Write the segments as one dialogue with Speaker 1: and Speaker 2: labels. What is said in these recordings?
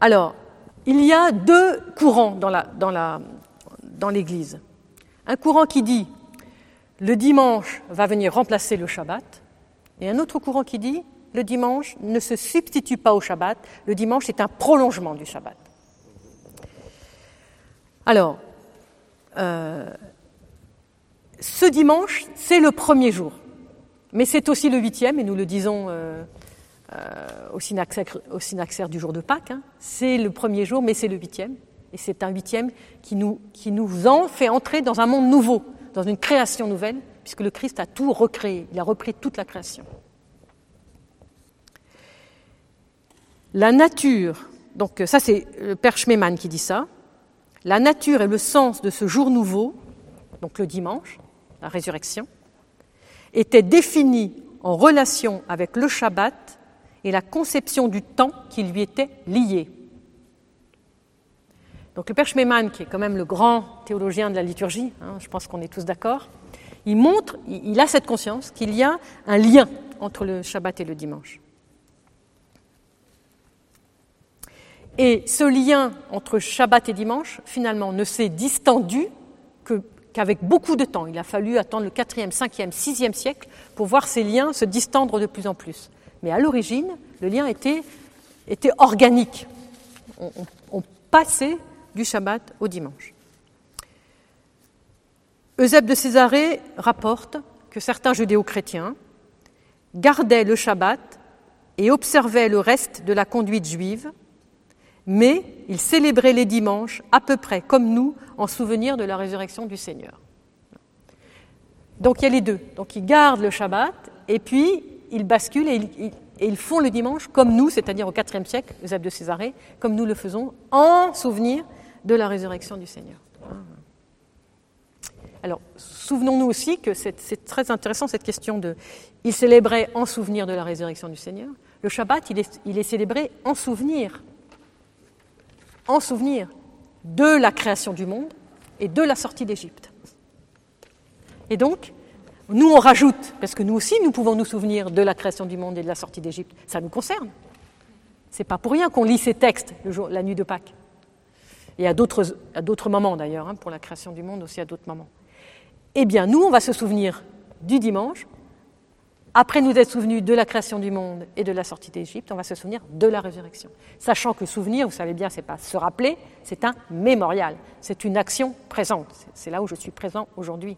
Speaker 1: Alors, il y a deux courants dans, l'Église. Un courant qui dit le dimanche va venir remplacer le Shabbat, et un autre courant qui dit le dimanche ne se substitue pas au Shabbat, le dimanche est un prolongement du Shabbat. Alors, euh, ce dimanche, c'est le premier jour, mais c'est aussi le huitième, et nous le disons euh, euh, au, synaxaire, du jour de Pâques. Hein. C'est le premier jour, mais c'est le huitième, et c'est un huitième qui nous, en fait entrer dans un monde nouveau, dans une création nouvelle, puisque le Christ a tout recréé, il a repris toute la création. La nature, donc ça c'est le Père Schmemann qui dit ça, la nature et le sens de ce jour nouveau, donc le dimanche, la résurrection, était définie en relation avec le Shabbat et la conception du temps qui lui était lié. Donc le Père Schmemann, qui est quand même le grand théologien de la liturgie, hein, je pense qu'on est tous d'accord, il montre, il a cette conscience qu'il y a un lien entre le Shabbat et le dimanche. Et ce lien entre Shabbat et dimanche, finalement, ne s'est distendu qu'avec beaucoup de temps. Il a fallu attendre le 4e, 5e, 6e siècle pour voir ces liens se distendre de plus en plus. Mais à l'origine, le lien était, organique. On, on, passait du Shabbat au dimanche. Eusèbe de Césarée rapporte que certains judéo-chrétiens gardaient le Shabbat et observaient le reste de la conduite juive, mais ils célébraient les dimanches à peu près comme nous en souvenir de la résurrection du Seigneur. Donc il y a les deux. Donc ils gardent le Shabbat et puis ils basculent et ils, font le dimanche comme nous, c'est-à-dire au IVe siècle, Eusèbe de Césarée, comme nous le faisons, en souvenir de la résurrection du Seigneur. Alors, souvenons-nous aussi que c'est très intéressant cette question de. Il célébrait en souvenir de la résurrection du Seigneur. Le Shabbat, est, il est célébré en souvenir, en souvenir de la création du monde et de la sortie d'Égypte. Et donc, nous, on rajoute, parce que nous aussi, nous pouvons nous souvenir de la création du monde et de la sortie d'Égypte. Ça nous concerne. C'est pas pour rien qu'on lit ces textes la nuit de Pâques. Et à d'autres moments d'ailleurs, hein, pour la création du monde aussi à d'autres moments. Eh bien, nous, on va se souvenir du dimanche. Après nous être souvenus de la création du monde et de la sortie d'Égypte, on va se souvenir de la résurrection. Sachant que souvenir, vous savez bien, c'est pas se rappeler, c'est un mémorial. C'est une action présente. C'est là où je suis présent aujourd'hui.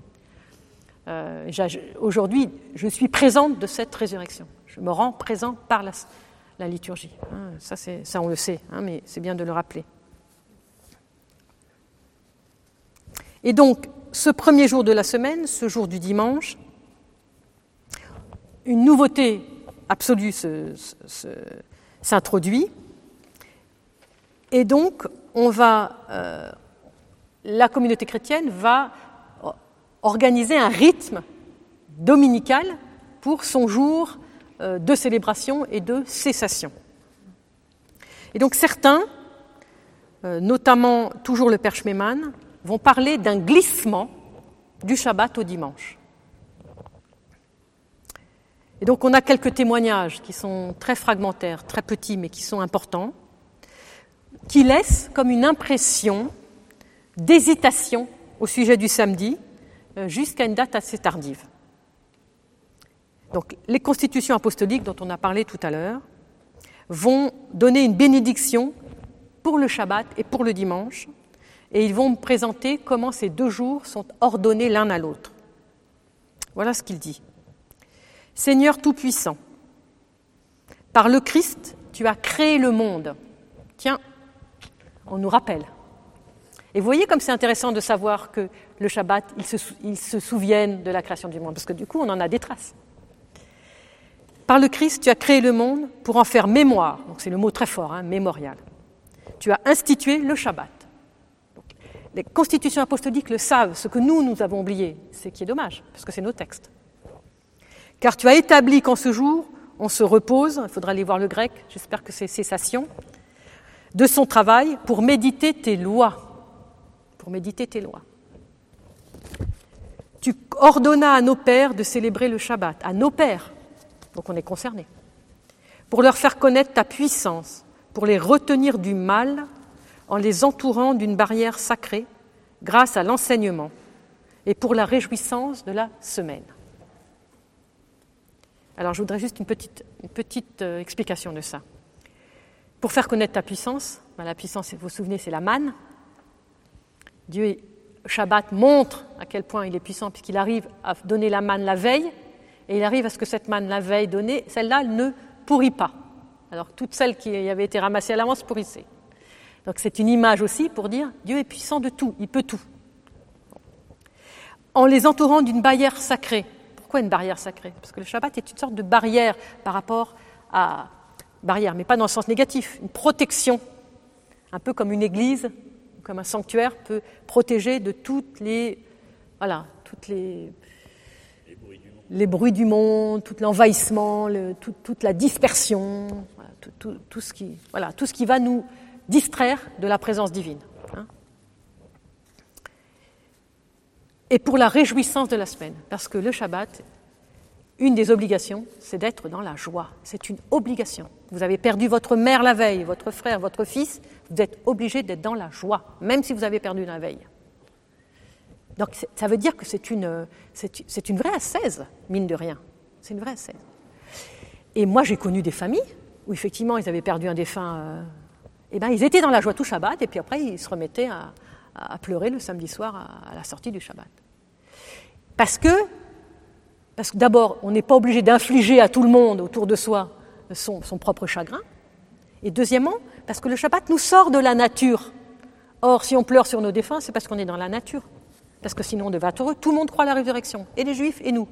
Speaker 1: Euh, aujourd'hui, je suis présente de cette résurrection. Je me rends présent par la, liturgie. Hein, ça, on le sait, hein, mais c'est bien de le rappeler. Et donc, ce premier jour de la semaine, ce jour du dimanche, une nouveauté absolue s'introduit. Et donc, on va, euh, la communauté chrétienne va organiser un rythme dominical pour son jour euh, de célébration et de cessation. Et donc certains, euh, notamment toujours le Père Schmemann, vont parler d'un glissement du Shabbat au dimanche. Et donc on a quelques témoignages qui sont très fragmentaires, très petits, mais qui sont importants, qui laissent comme une impression d'hésitation au sujet du samedi jusqu'à une date assez tardive. Donc les constitutions apostoliques dont on a parlé tout à l'heure vont donner une bénédiction pour le Shabbat et pour le dimanche, et ils vont me présenter comment ces deux jours sont ordonnés l'un à l'autre. Voilà ce qu'il dit. Seigneur Tout-Puissant, par le Christ, tu as créé le monde. Tiens, on nous rappelle. Et vous voyez comme c'est intéressant de savoir que le Shabbat, ils se, se souviennent de la création du monde, parce que du coup, on en a des traces. Par le Christ, tu as créé le monde pour en faire mémoire. Donc c'est le mot très fort, hein, mémorial. Tu as institué le Shabbat les constitutions apostoliques le savent, ce que nous, nous avons oublié, c'est qui est dommage, parce que c'est nos textes. Car tu as établi qu'en ce jour, on se repose, il faudra aller voir le grec, j'espère que c'est cessation, de son travail pour méditer tes lois. Pour méditer tes lois. Tu ordonnas à nos pères de célébrer le Shabbat, à nos pères, donc on est concernés, pour leur faire connaître ta puissance, pour les retenir du mal en les entourant d'une barrière sacrée grâce à l'enseignement et pour la réjouissance de la semaine. Alors je voudrais juste une petite, une petite euh, explication de ça. Pour faire connaître ta puissance, ben, la puissance, vous vous souvenez, c'est la manne. Dieu, Shabbat, montre à quel point il est puissant puisqu'il arrive à donner la manne la veille et il arrive à ce que cette manne la veille donnée, celle-là, ne pourrit pas. Alors toutes celles qui avaient été ramassées à l'avance pourrissaient. Donc c'est une image aussi pour dire Dieu est puissant de tout, il peut tout. En les entourant d'une barrière sacrée. Pourquoi une barrière sacrée? Parce que le Shabbat est une sorte de barrière par rapport à barrière, mais pas dans le sens négatif, une protection, un peu comme une église, comme un sanctuaire peut protéger de toutes les, voilà, toutes les, bruits du monde, tout l'envahissement, toute la dispersion, tout, ce qui, voilà, tout ce qui va nous distraire de la présence divine. Hein. Et pour la réjouissance de la semaine, parce que le Shabbat une des obligations, c'est d'être dans la joie. C'est une obligation. Vous avez perdu votre mère la veille, votre frère, votre fils, vous êtes obligé d'être dans la joie, même si vous avez perdu la veille. Donc ça veut dire que c'est une, vraie ascèse, mine de rien. C'est une vraie ascèse. Et moi, j'ai connu des familles où effectivement ils avaient perdu un défunt. Euh, et ben, ils étaient dans la joie tout Shabbat, et puis après, ils se remettaient à, pleurer le samedi soir à la sortie du Shabbat. Parce que parce que d'abord, on n'est pas obligé d'infliger à tout le monde autour de soi son, propre chagrin. Et deuxièmement, parce que le Shabbat nous sort de la nature. Or, si on pleure sur nos défunts, c'est parce qu'on est dans la nature. Parce que sinon, on devrait être heureux. Tout le monde croit à la résurrection, et les juifs et nous.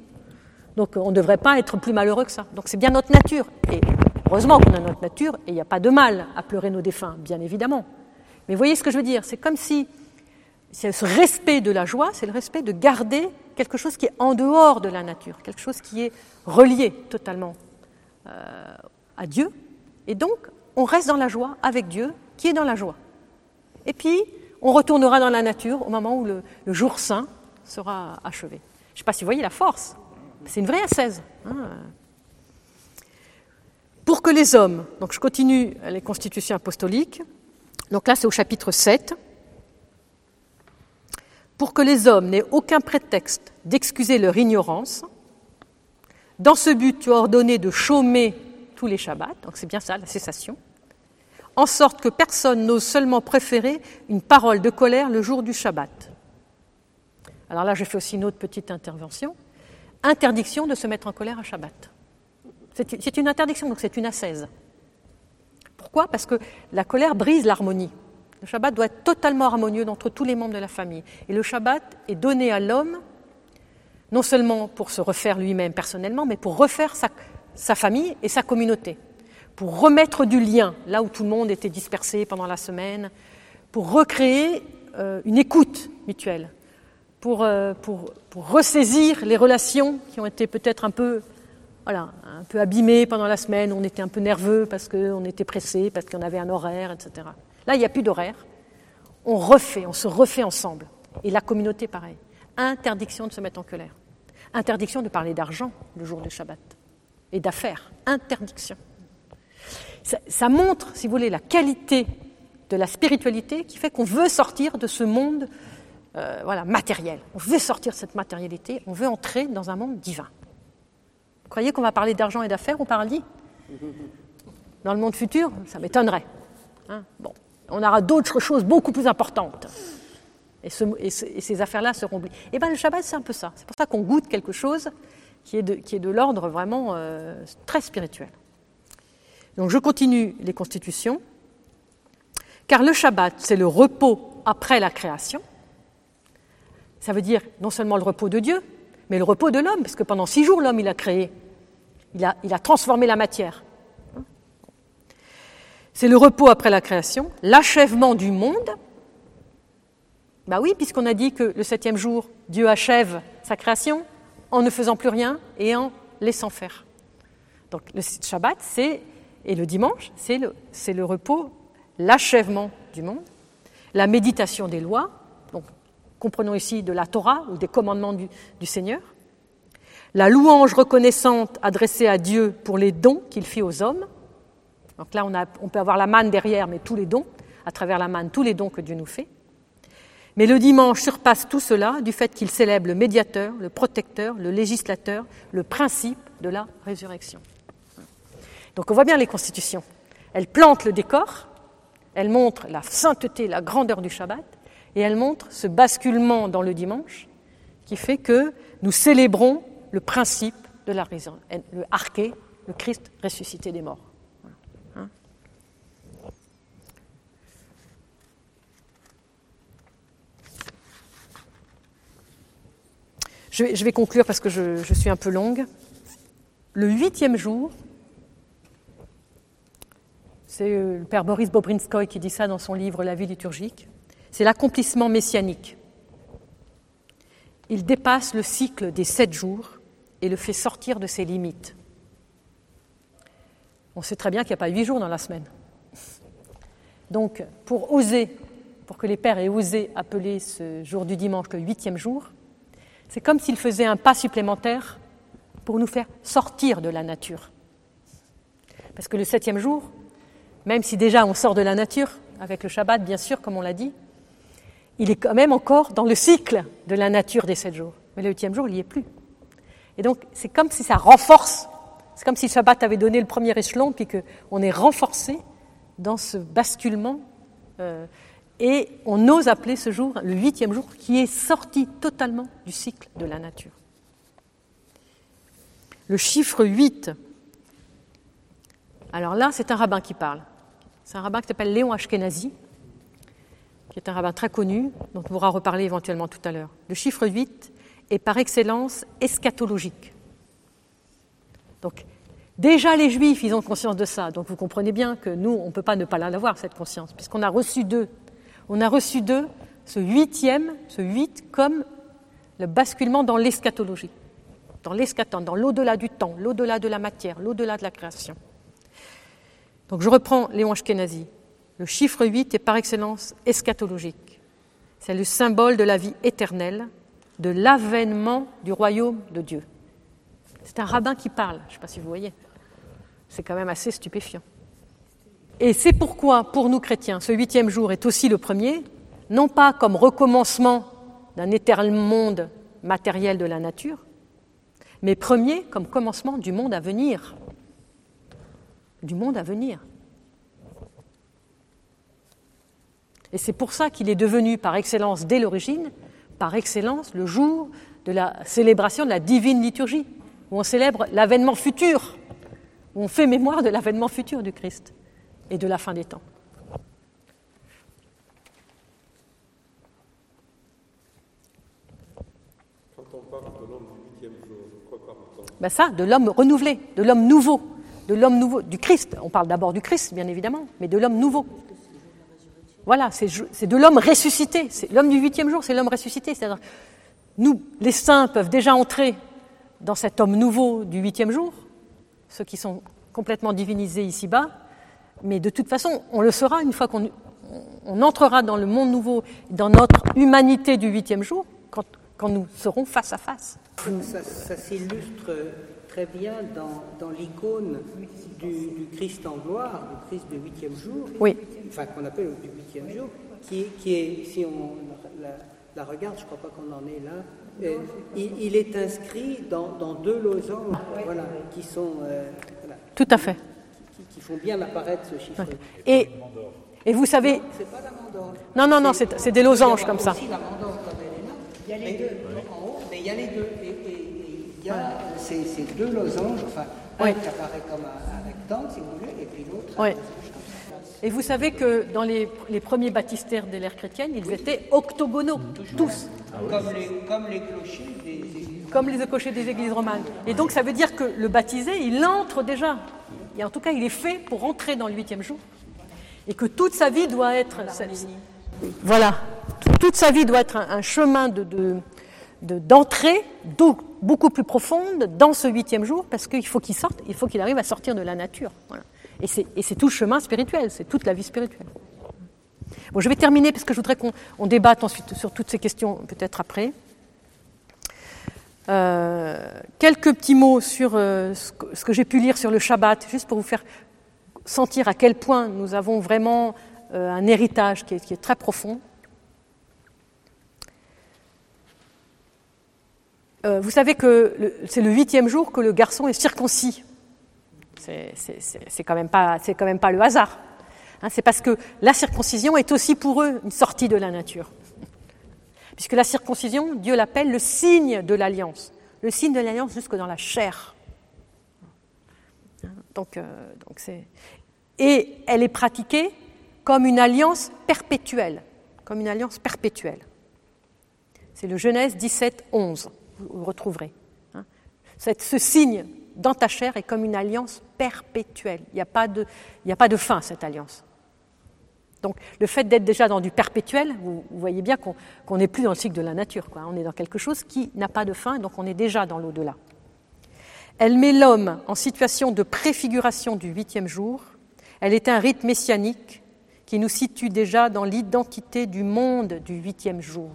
Speaker 1: Donc, on ne devrait pas être plus malheureux que ça. Donc, c'est bien notre nature. Et heureusement qu'on a notre nature, et il n'y a pas de mal à pleurer nos défunts, bien évidemment. Mais voyez ce que je veux dire C'est comme si ce respect de la joie, c'est le respect de garder quelque chose qui est en dehors de la nature, quelque chose qui est relié totalement euh, à Dieu. Et donc, on reste dans la joie avec Dieu, qui est dans la joie. Et puis, on retournera dans la nature au moment où le, jour saint sera achevé. Je ne sais pas si vous voyez la force. C'est une vraie ascèse. Hein. Pour que les hommes, donc je continue les constitutions apostoliques, donc là c'est au chapitre 7, pour que les hommes n'aient aucun prétexte d'excuser leur ignorance. Dans ce but, tu as ordonné de chômer tous les Shabbats, donc c'est bien ça, la cessation, en sorte que personne n'ose seulement préférer une parole de colère le jour du Shabbat. Alors là, je fais aussi une autre petite intervention. Interdiction de se mettre en colère à Shabbat. C'est une interdiction, donc c'est une ascèse. Pourquoi? Parce que la colère brise l'harmonie. Le Shabbat doit être totalement harmonieux entre tous les membres de la famille. Et le Shabbat est donné à l'homme non seulement pour se refaire lui-même personnellement, mais pour refaire sa, famille et sa communauté, pour remettre du lien là où tout le monde était dispersé pendant la semaine, pour recréer euh, une écoute mutuelle, pour, euh, pour, ressaisir les relations qui ont été peut-être un peu, un peu abîmées pendant la semaine, on était un peu nerveux parce qu'on était pressé, parce qu'on avait un horaire, etc. Là, il n'y a plus d'horaire. On refait, on se refait ensemble. Et la communauté, pareil. Interdiction de se mettre en colère. Interdiction de parler d'argent le jour du Shabbat. Et d'affaires. Interdiction. Ça, montre, si vous voulez, la qualité de la spiritualité qui fait qu'on veut sortir de ce monde euh, voilà, matériel. On veut sortir de cette matérialité, on veut entrer dans un monde divin. Vous croyez qu'on va parler d'argent et d'affaires au paradis Dans le monde futur Ça m'étonnerait. Hein? Bon on aura d'autres choses beaucoup plus importantes. Et, ces affaires-là seront oubliées. Et eh bien le Shabbat, c'est un peu ça. C'est pour ça qu'on goûte quelque chose qui est de, l'ordre vraiment euh, très spirituel. Donc je continue les constitutions. Car le Shabbat, c'est le repos après la création. Ça veut dire non seulement le repos de Dieu, mais le repos de l'homme, parce que pendant six jours, l'homme, il a créé, il a transformé la matière. C'est le repos après la création, l'achèvement du monde. Bah oui, puisqu'on a dit que le septième jour, Dieu achève sa création en ne faisant plus rien et en laissant faire. Donc le Shabbat, c'est et le dimanche, c'est le, repos, l'achèvement du monde, la méditation des lois, donc comprenons ici de la Torah ou des commandements du Seigneur, la louange reconnaissante adressée à Dieu pour les dons qu'il fit aux hommes, Donc là, on, peut avoir la manne derrière, mais tous les dons, à travers la manne, tous les dons que Dieu nous fait. Mais le dimanche surpasse tout cela du fait qu'il célèbre le médiateur, le protecteur, le législateur, le principe de la résurrection. Donc on voit bien les constitutions. Elles plantent le décor, elles montrent la sainteté, la grandeur du Shabbat, et elles montrent ce basculement dans le dimanche qui fait que nous célébrons le principe de la résurrection, le arché, le Christ ressuscité des morts. Hein je, vais, conclure parce que je, suis un peu longue. Le huitième jour, c'est euh, le père Boris Bobrinskoy qui dit ça dans son livre La vie liturgique, c'est l'accomplissement messianique. Il dépasse le cycle des sept jours et le fait sortir de ses limites. On sait très bien qu'il n'y a pas huit jours dans la semaine. Donc, pour oser, pour que les pères aient osé appeler ce jour du dimanche le huitième jour, c'est comme s'il faisait un pas supplémentaire pour nous faire sortir de la nature. Parce que le septième jour, même si déjà on sort de la nature, avec le Shabbat bien sûr, comme on l'a dit, il est quand même encore dans le cycle de la nature des sept jours. Mais le huitième jour, il n'y est plus. Et donc, c'est comme si ça renforce. C'est comme si le Shabbat avait donné le premier échelon, puis qu'on est renforcé dans ce basculement. Euh, et on ose appeler ce jour le huitième jour, qui est sorti totalement du cycle de la nature. Le chiffre 8, alors là, c'est un rabbin qui parle. C'est un rabbin qui s'appelle Léon Ashkenazi, qui est un rabbin très connu, dont on pourra reparler éventuellement tout à l'heure. Le chiffre 8 est par excellence eschatologique. Donc, déjà les Juifs, ils ont conscience de ça. Donc, vous comprenez bien que nous, on ne peut pas ne pas l'avoir, cette conscience, puisqu'on a reçu d'eux. On a reçu d'eux ce huitième, ce huit, comme le basculement dans l'eschatologie, dans dans l'au-delà du temps, l'au-delà de la matière, l'au-delà de la création. Donc, je reprends Léon Ashkenazi. Le chiffre 8 est par excellence eschatologique. C'est le symbole de la vie éternelle de l'avènement du royaume de Dieu. C'est un rabbin qui parle, je ne sais pas si vous voyez. C'est quand même assez stupéfiant. Et c'est pourquoi, pour nous chrétiens, ce huitième jour est aussi le premier, non pas comme recommencement d'un éternel monde matériel de la nature, mais premier comme commencement du monde à venir. Du monde à venir. Et c'est pour ça qu'il est devenu par excellence dès l'origine par excellence le jour de la célébration de la divine liturgie, où on célèbre l'avènement futur, où on fait mémoire de l'avènement futur du Christ et de la fin des temps.
Speaker 2: Quand on parle de l'homme du huitième jour, de quoi parle-t-on
Speaker 1: ben Ça, de l'homme renouvelé, de l'homme nouveau, de l'homme nouveau, du Christ. On parle d'abord du Christ, bien évidemment, mais de l'homme nouveau. Voilà, c'est de l'homme ressuscité. L'homme du huitième jour, c'est l'homme ressuscité. C'est-à-dire, nous, les saints, peuvent déjà entrer dans cet homme nouveau du huitième jour, ceux qui sont complètement divinisés ici-bas, mais de toute façon, on le sera une fois qu'on entrera dans le monde nouveau, dans notre humanité du huitième jour, quand, nous serons face à face.
Speaker 3: Ça, s'illustre très bien dans, l'icône du, Christ en gloire, du Christ du huitième jour.
Speaker 1: Oui
Speaker 3: enfin qu'on appelle du huitième jour, qui, qui, est, si on la, regarde, je ne crois pas qu'on en est là, euh, il, est inscrit dans, dans deux losanges, voilà, qui sont... Euh,
Speaker 1: Tout à fait.
Speaker 3: Qui, font bien apparaître ce chiffre.
Speaker 1: Et, et vous savez...
Speaker 3: C'est pas la mandorle.
Speaker 1: Non, non, non, c'est des losanges comme ça.
Speaker 3: La mandorle, comme elle est là. Il y a les deux en haut, mais il y a les deux. Et, il y a ces, ces, deux losanges, enfin, un qui apparaît comme un, un rectangle, si vous voulez, et puis l'autre
Speaker 1: oui. Et vous savez que dans les, premiers baptistères de l'ère chrétienne, ils étaient octogonaux, tous.
Speaker 3: Comme, les, comme les clochers des églises.
Speaker 1: Comme les clochers des églises romanes. Et donc ça veut dire que le baptisé, il entre déjà. Et en tout cas, il est fait pour entrer dans le huitième jour. Et que toute sa vie doit être. Voilà. Toute sa vie doit être un, chemin de, d'entrée beaucoup plus profonde dans ce huitième jour, parce qu'il faut qu'il sorte, il faut qu'il arrive à sortir de la nature. Et c'est tout le chemin spirituel, c'est toute la vie spirituelle. Bon, je vais terminer parce que je voudrais qu'on débatte ensuite sur toutes ces questions, peut-être après. Euh, quelques petits mots sur euh, ce que, j'ai pu lire sur le Shabbat, juste pour vous faire sentir à quel point nous avons vraiment euh, un héritage qui est, très profond. Vous savez que c'est le huitième jour que le garçon est circoncis. C'est quand, même pas, quand même pas le hasard. Hein. c'est parce que la circoncision est aussi pour eux une sortie de la nature. Puisque la circoncision, Dieu l'appelle le signe de l'alliance. Le signe de l'alliance jusque dans la chair. Donc, euh, donc Et elle est pratiquée comme une alliance perpétuelle. Comme une alliance perpétuelle. C'est le Genèse 17, 11. Vous, retrouverez. Hein. ce signe dans ta chair est comme une alliance perpétuelle. Il n'y a, pas de, a pas de fin cette alliance. Donc le fait d'être déjà dans du perpétuel, vous, voyez bien qu'on n'est plus dans le cycle de la nature. On est dans quelque chose qui n'a pas de fin, donc on est déjà dans l'au-delà. Elle met l'homme en situation de préfiguration du huitième jour. Elle est un rite messianique qui nous situe déjà dans l'identité du monde du huitième jour.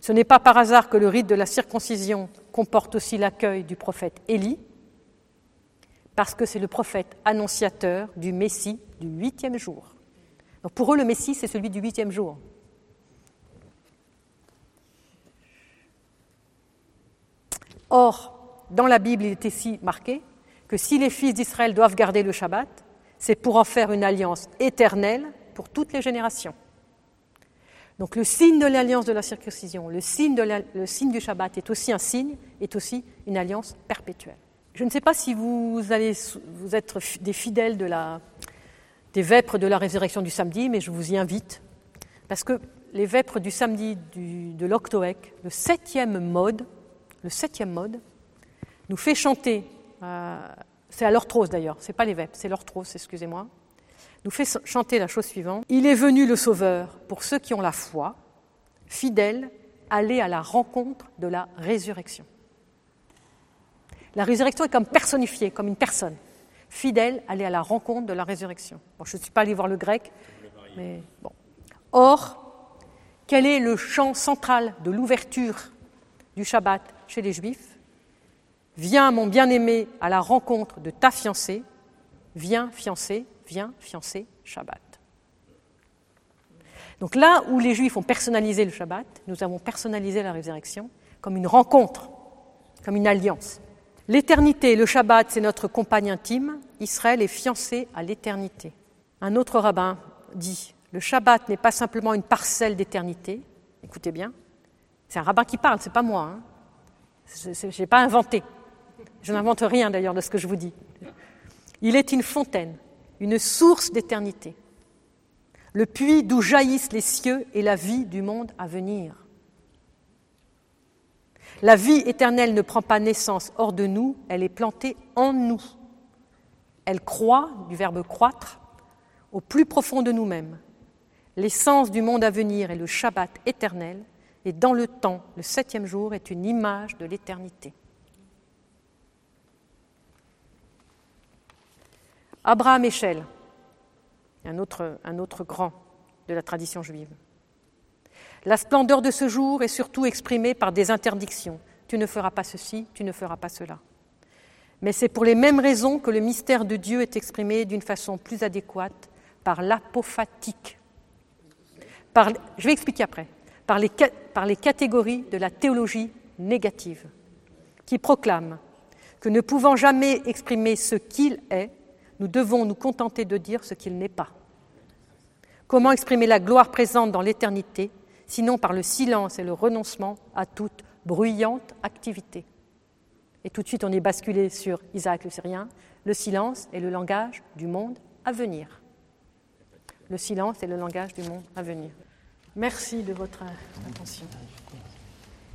Speaker 1: Ce n'est pas par hasard que le rite de la circoncision comporte aussi l'accueil du prophète Élie, parce que c'est le prophète annonciateur du Messie du huitième jour. Donc pour eux, le Messie, c'est celui du huitième jour. Or, dans la Bible, il est ici marqué que si les fils d'Israël doivent garder le Shabbat, c'est pour en faire une alliance éternelle pour toutes les générations. Donc le signe de l'alliance de la circoncision, le signe, le signe du Shabbat est aussi un signe, est aussi une alliance perpétuelle. Je ne sais pas si vous allez vous être des fidèles des vêpres de la résurrection du samedi, mais je vous y invite, parce que les vêpres du samedi de l'Octoec, le septième mode, le septième mode, nous fait chanter, euh, c'est à l'orthrose d'ailleurs, c'est pas les vêpres, c'est l'orthrose, excusez-moi, nous fait chanter la chose suivante. Il est venu le Sauveur pour ceux qui ont la foi, fidèles, aller à la rencontre de la résurrection. La résurrection est comme personnifiée, comme une personne. Fidèle, aller à la rencontre de la résurrection. je ne suis pas allé voir le grec, mais bon. Or, quel est le champ central de l'ouverture du Shabbat chez les Juifs? Viens, mon bien-aimé, à la rencontre de ta fiancée. Viens, fiancée, viens, fiancée, Shabbat. Donc là où les Juifs ont personnalisé le Shabbat, nous avons personnalisé la résurrection comme une rencontre, comme une alliance. L'éternité, le Shabbat, c'est notre compagne intime. Israël est fiancé à l'éternité. Un autre rabbin dit Le Shabbat n'est pas simplement une parcelle d'éternité. Écoutez bien. C'est un rabbin qui parle, c'est pas moi. Hein. Je n'ai pas inventé. Je n'invente rien d'ailleurs de ce que je vous dis. Il est une fontaine, une source d'éternité, le puits d'où jaillissent les cieux et la vie du monde à venir. La vie éternelle ne prend pas naissance hors de nous, elle est plantée en nous. Elle croît, du verbe croître, au plus profond de nous-mêmes. L'essence du monde à venir est le Shabbat éternel, et dans le temps, le septième jour est une image de l'éternité. Abraham Echel, un un autre grand de la tradition juive. La splendeur de ce jour est surtout exprimée par des interdictions. Tu ne feras pas ceci, tu ne feras pas cela. Mais c'est pour les mêmes raisons que le mystère de Dieu est exprimé d'une façon plus adéquate par l'apophatique. je vais expliquer après. Par les, par les catégories de la théologie négative, qui proclament que ne pouvant jamais exprimer ce qu'il est, nous devons nous contenter de dire ce qu'il n'est pas. Comment exprimer la gloire présente dans l'éternité sinon par le silence et le renoncement à toute bruyante activité. Et tout de suite, on est basculé sur Isaac le Syrien, le silence et le langage du monde à venir. Le silence et le langage du monde à venir. Merci de votre attention.